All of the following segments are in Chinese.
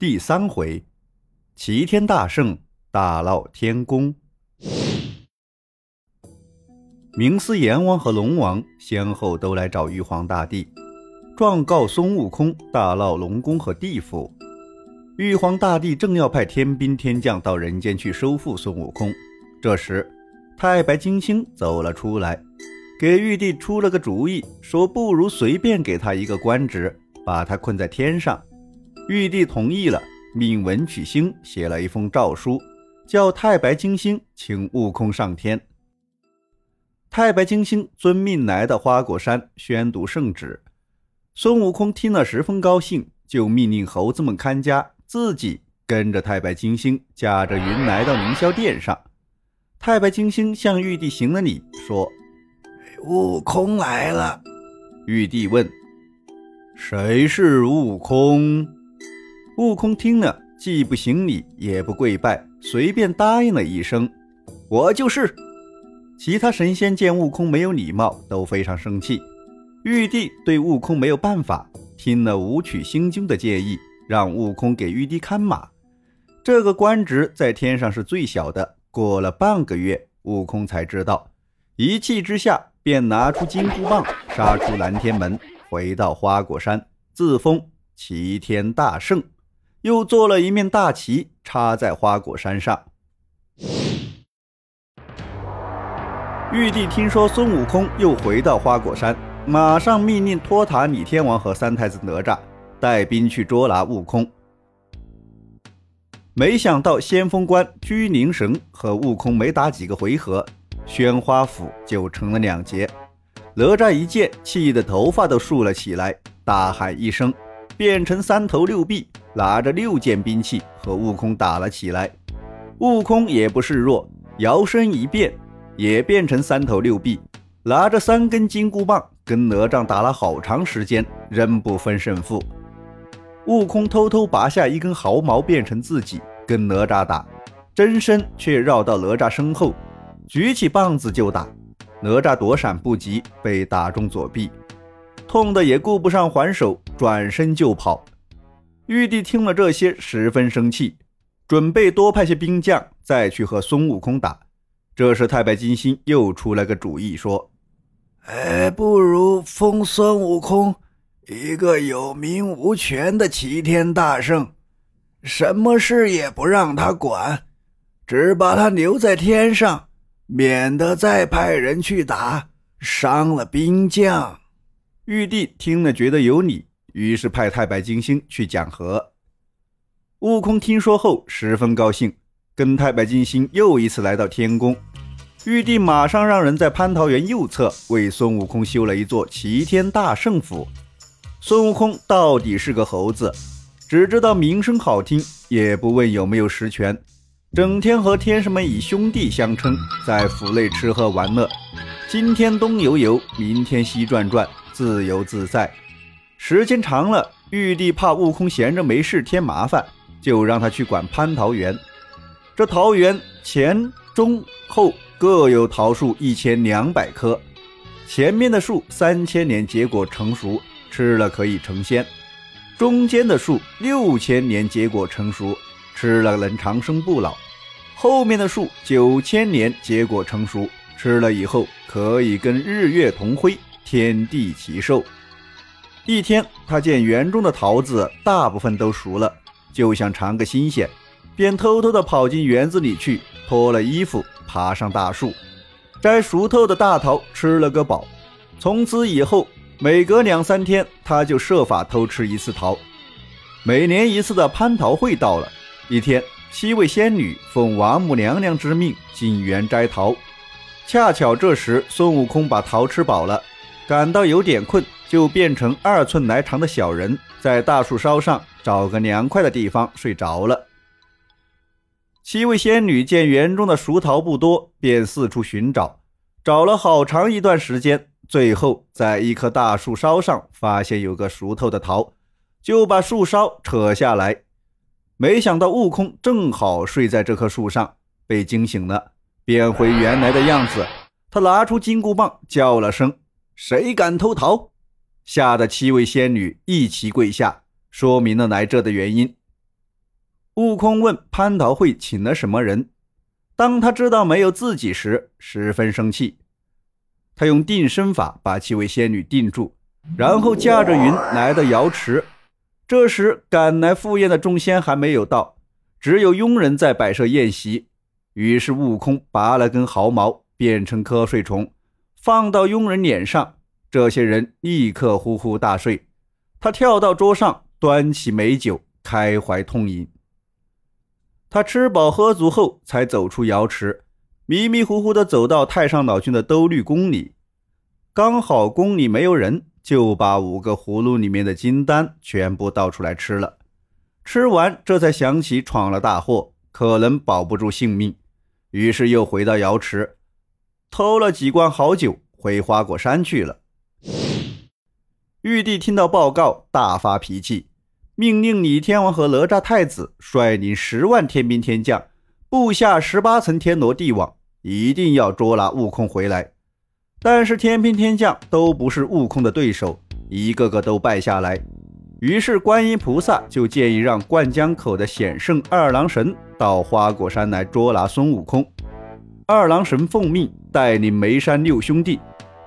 第三回，齐天大圣大闹天宫。明思阎王和龙王先后都来找玉皇大帝，状告孙悟空大闹龙宫和地府。玉皇大帝正要派天兵天将到人间去收复孙悟空，这时太白金星走了出来，给玉帝出了个主意，说不如随便给他一个官职，把他困在天上。玉帝同意了，命文曲星写了一封诏书，叫太白金星请悟空上天。太白金星遵命来到花果山宣读圣旨。孙悟空听了十分高兴，就命令猴子们看家，自己跟着太白金星驾着云来到凌霄殿上。太白金星向玉帝行了礼，说：“悟空来了。”玉帝问：“谁是悟空？”悟空听了，既不行礼，也不跪拜，随便答应了一声：“我就是。”其他神仙见悟空没有礼貌，都非常生气。玉帝对悟空没有办法，听了武曲星君的建议，让悟空给玉帝看马。这个官职在天上是最小的。过了半个月，悟空才知道，一气之下便拿出金箍棒，杀出南天门，回到花果山，自封齐天大圣。又做了一面大旗，插在花果山上。玉帝听说孙悟空又回到花果山，马上命令托塔李天王和三太子哪吒带兵去捉拿悟空。没想到先锋官拘灵神和悟空没打几个回合，宣花府就成了两截。哪吒一见，气得头发都竖了起来，大喊一声。变成三头六臂，拿着六件兵器和悟空打了起来。悟空也不示弱，摇身一变，也变成三头六臂，拿着三根金箍棒，跟哪吒打了好长时间，仍不分胜负。悟空偷偷拔下一根毫毛，变成自己跟哪吒打，真身却绕到哪吒身后，举起棒子就打。哪吒躲闪不及，被打中左臂。痛的也顾不上还手，转身就跑。玉帝听了这些，十分生气，准备多派些兵将再去和孙悟空打。这时，太白金星又出了个主意，说：“哎，不如封孙悟空一个有名无权的齐天大圣，什么事也不让他管，只把他留在天上，免得再派人去打，伤了兵将。”玉帝听了，觉得有理，于是派太白金星去讲和。悟空听说后十分高兴，跟太白金星又一次来到天宫。玉帝马上让人在蟠桃园右侧为孙悟空修了一座齐天大圣府。孙悟空到底是个猴子，只知道名声好听，也不问有没有实权，整天和天神们以兄弟相称，在府内吃喝玩乐，今天东游游，明天西转转。自由自在，时间长了，玉帝怕悟空闲着没事添麻烦，就让他去管蟠桃园。这桃园前、中、后各有桃树一千两百棵，前面的树三千年结果成熟，吃了可以成仙；中间的树六千年结果成熟，吃了能长生不老；后面的树九千年结果成熟，吃了以后可以跟日月同辉。天地齐寿。一天，他见园中的桃子大部分都熟了，就想尝个新鲜，便偷偷地跑进园子里去，脱了衣服，爬上大树，摘熟透的大桃吃了个饱。从此以后，每隔两三天，他就设法偷吃一次桃。每年一次的蟠桃会到了，一天，七位仙女奉王母娘娘之命进园摘桃，恰巧这时孙悟空把桃吃饱了。感到有点困，就变成二寸来长的小人，在大树梢上找个凉快的地方睡着了。七位仙女见园中的熟桃不多，便四处寻找，找了好长一段时间，最后在一棵大树梢上发现有个熟透的桃，就把树梢扯下来。没想到悟空正好睡在这棵树上，被惊醒了，变回原来的样子。他拿出金箍棒，叫了声。谁敢偷桃？吓得七位仙女一齐跪下，说明了来这的原因。悟空问蟠桃会请了什么人。当他知道没有自己时，十分生气。他用定身法把七位仙女定住，然后驾着云来到瑶池。这时赶来赴宴的众仙还没有到，只有佣人在摆设宴席。于是悟空拔了根毫毛，变成瞌睡虫，放到佣人脸上，这些人立刻呼呼大睡。他跳到桌上，端起美酒，开怀痛饮。他吃饱喝足后，才走出瑶池。迷迷糊糊地走到太上老君的兜率宫里，刚好宫里没有人，就把五个葫芦里面的金丹全部倒出来吃了。吃完，这才想起闯了大祸，可能保不住性命，于是又回到瑶池，偷了几罐好酒，回花果山去了。玉帝听到报告，大发脾气，命令李天王和哪吒太子率领十万天兵天将，布下十八层天罗地网。一定要捉拿悟空回来，但是天兵天将都不是悟空的对手，一个个都败下来。于是观音菩萨就建议让灌江口的显圣二郎神到花果山来捉拿孙悟空。二郎神奉命带领梅山六兄弟，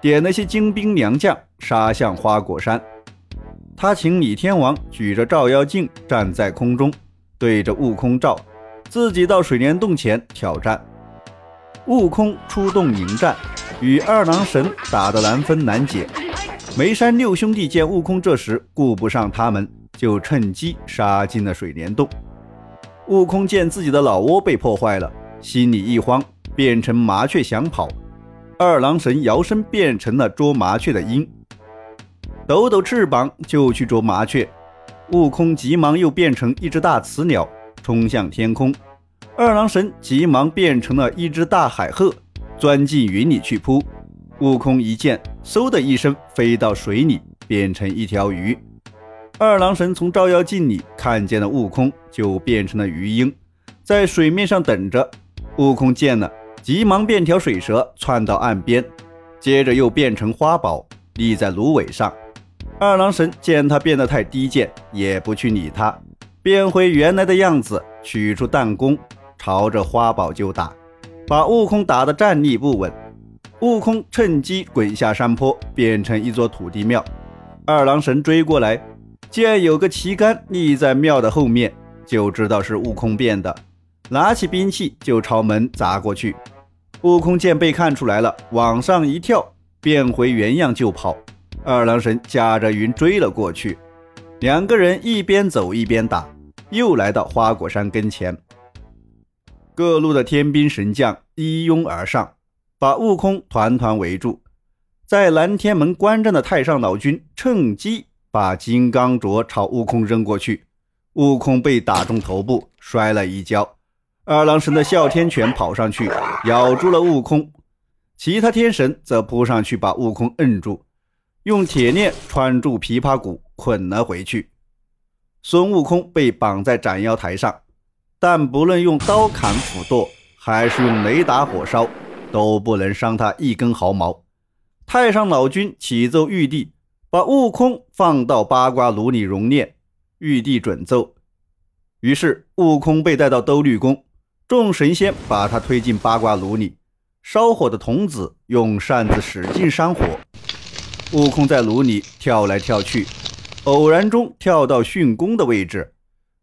点了些精兵良将，杀向花果山。他请李天王举着照妖镜站在空中，对着悟空照，自己到水帘洞前挑战。悟空出动迎战，与二郎神打得难分难解。梅山六兄弟见悟空这时顾不上他们，就趁机杀进了水帘洞。悟空见自己的老窝被破坏了，心里一慌，变成麻雀想跑。二郎神摇身变成了捉麻雀的鹰，抖抖翅膀就去捉麻雀。悟空急忙又变成一只大雌鸟，冲向天空。二郎神急忙变成了一只大海鹤，钻进云里去扑。悟空一见，嗖的一声飞到水里，变成一条鱼。二郎神从照妖镜里看见了悟空，就变成了鱼鹰，在水面上等着。悟空见了，急忙变条水蛇窜到岸边，接着又变成花宝，立在芦苇上。二郎神见他变得太低贱，也不去理他，变回原来的样子，取出弹弓。朝着花宝就打，把悟空打得站立不稳。悟空趁机滚下山坡，变成一座土地庙。二郎神追过来，见有个旗杆立在庙的后面，就知道是悟空变的，拿起兵器就朝门砸过去。悟空见被看出来了，往上一跳，变回原样就跑。二郎神驾着云追了过去，两个人一边走一边打，又来到花果山跟前。各路的天兵神将一拥而上，把悟空团团围住。在南天门观战的太上老君趁机把金刚镯朝悟空扔过去，悟空被打中头部，摔了一跤。二郎神的哮天犬跑上去咬住了悟空，其他天神则扑上去把悟空摁住，用铁链穿住琵琶骨捆了回去。孙悟空被绑在斩妖台上。但不论用刀砍斧剁，还是用雷打火烧，都不能伤他一根毫毛。太上老君启奏玉帝，把悟空放到八卦炉里熔炼。玉帝准奏，于是悟空被带到兜率宫，众神仙把他推进八卦炉里。烧火的童子用扇子使劲扇火，悟空在炉里跳来跳去，偶然中跳到巽宫的位置。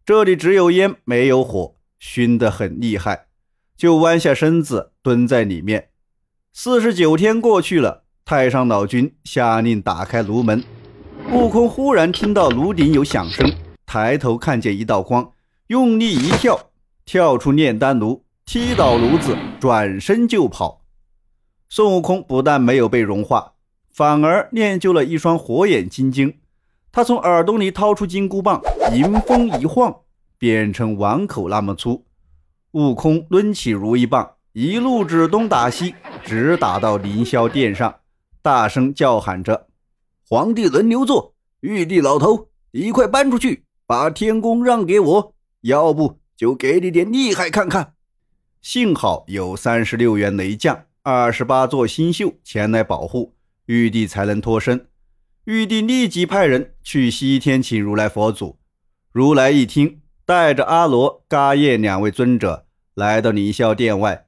这里只有烟没有火，熏得很厉害，就弯下身子蹲在里面。四十九天过去了，太上老君下令打开炉门。悟空忽然听到炉顶有响声，抬头看见一道光，用力一跳，跳出炼丹炉，踢倒炉子，转身就跑。孙悟空不但没有被融化，反而练就了一双火眼金睛。他从耳洞里掏出金箍棒，迎风一晃，变成碗口那么粗。悟空抡起如意棒，一路指东打西，直打到凌霄殿上，大声叫喊着：“皇帝轮流坐，玉帝老头，你快搬出去，把天宫让给我，要不就给你点厉害看看。”幸好有三十六员雷将，二十八座星宿前来保护，玉帝才能脱身。玉帝立即派人去西天请如来佛祖。如来一听，带着阿罗、嘎叶两位尊者来到凌霄殿外，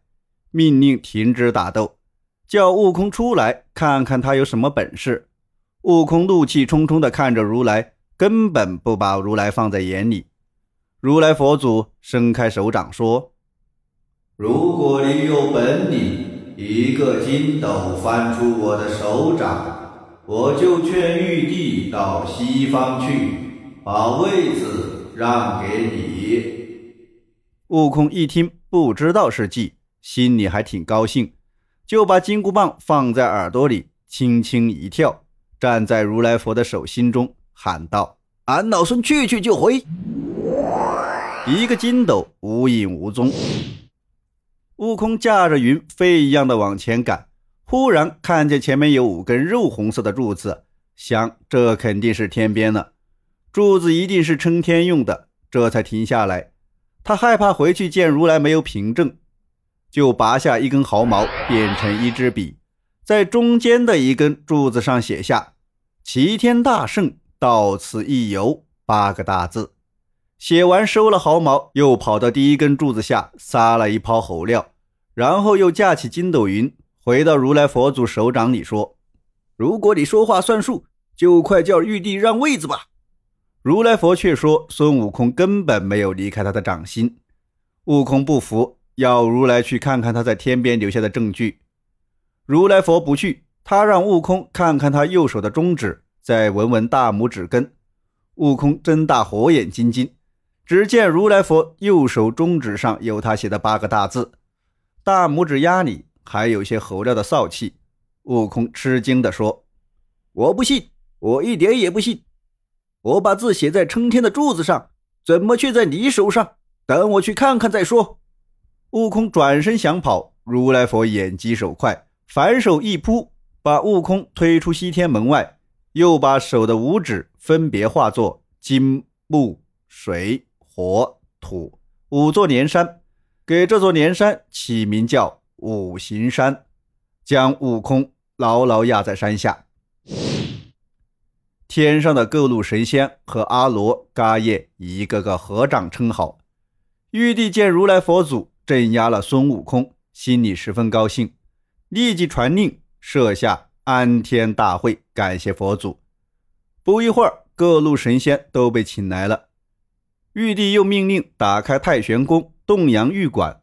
命令停止打斗，叫悟空出来看看他有什么本事。悟空怒气冲冲地看着如来，根本不把如来放在眼里。如来佛祖伸开手掌说：“如果你有本领，一个筋斗翻出我的手掌，我就劝玉帝到西方去，把位子让给你。”悟空一听，不知道是计，心里还挺高兴，就把金箍棒放在耳朵里，轻轻一跳。站在如来佛的手心中，喊道：“俺老孙去去就回。”一个筋斗无影无踪。悟空驾着云飞一样的往前赶，忽然看见前面有五根肉红色的柱子，想这肯定是天边了，柱子一定是撑天用的，这才停下来。他害怕回去见如来没有凭证，就拔下一根毫毛，变成一支笔。在中间的一根柱子上写下“齐天大圣到此一游”八个大字。写完，收了毫毛，又跑到第一根柱子下撒了一泡猴料，然后又架起筋斗云，回到如来佛祖手掌里说：“如果你说话算数，就快叫玉帝让位子吧。”如来佛却说：“孙悟空根本没有离开他的掌心。”悟空不服，要如来去看看他在天边留下的证据。如来佛不去，他让悟空看看他右手的中指，再闻闻大拇指根。悟空睁大火眼金睛，只见如来佛右手中指上有他写的八个大字，大拇指压里还有些猴料的臊气。悟空吃惊地说：“我不信，我一点也不信。我把字写在撑天的柱子上，怎么却在你手上？等我去看看再说。”悟空转身想跑，如来佛眼疾手快。反手一扑，把悟空推出西天门外，又把手的五指分别化作金、木、水、火、土五座连山，给这座连山起名叫五行山，将悟空牢牢压在山下。天上的各路神仙和阿罗、伽叶一个个合掌称好。玉帝见如来佛祖镇压了孙悟空，心里十分高兴。立即传令设下安天大会，感谢佛祖。不一会儿，各路神仙都被请来了。玉帝又命令打开太玄宫洞阳玉馆，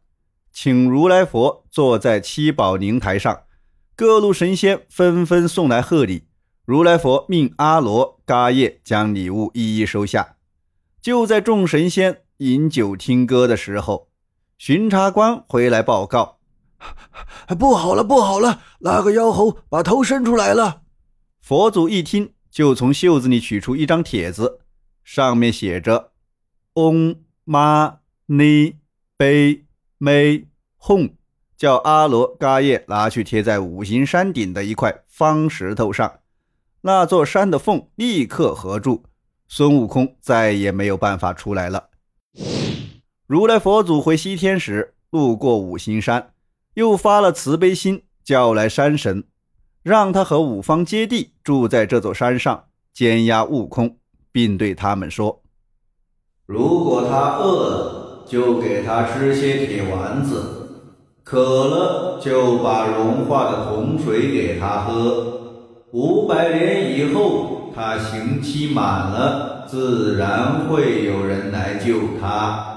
请如来佛坐在七宝灵台上。各路神仙纷纷送来贺礼。如来佛命阿罗、嘎叶将礼物一一收下。就在众神仙饮酒听歌的时候，巡查官回来报告。不好了，不好了！那个妖猴把头伸出来了。佛祖一听，就从袖子里取出一张帖子，上面写着：“Om Mani Padme Hum”，叫阿罗嘎叶拿去贴在五行山顶的一块方石头上。那座山的缝立刻合住，孙悟空再也没有办法出来了。如来佛祖回西天时，路过五行山。又发了慈悲心，叫来山神，让他和五方揭谛住在这座山上，监压悟空，并对他们说：“如果他饿了，就给他吃些铁丸子；渴了，就把融化的铜水给他喝。五百年以后，他刑期满了，自然会有人来救他。”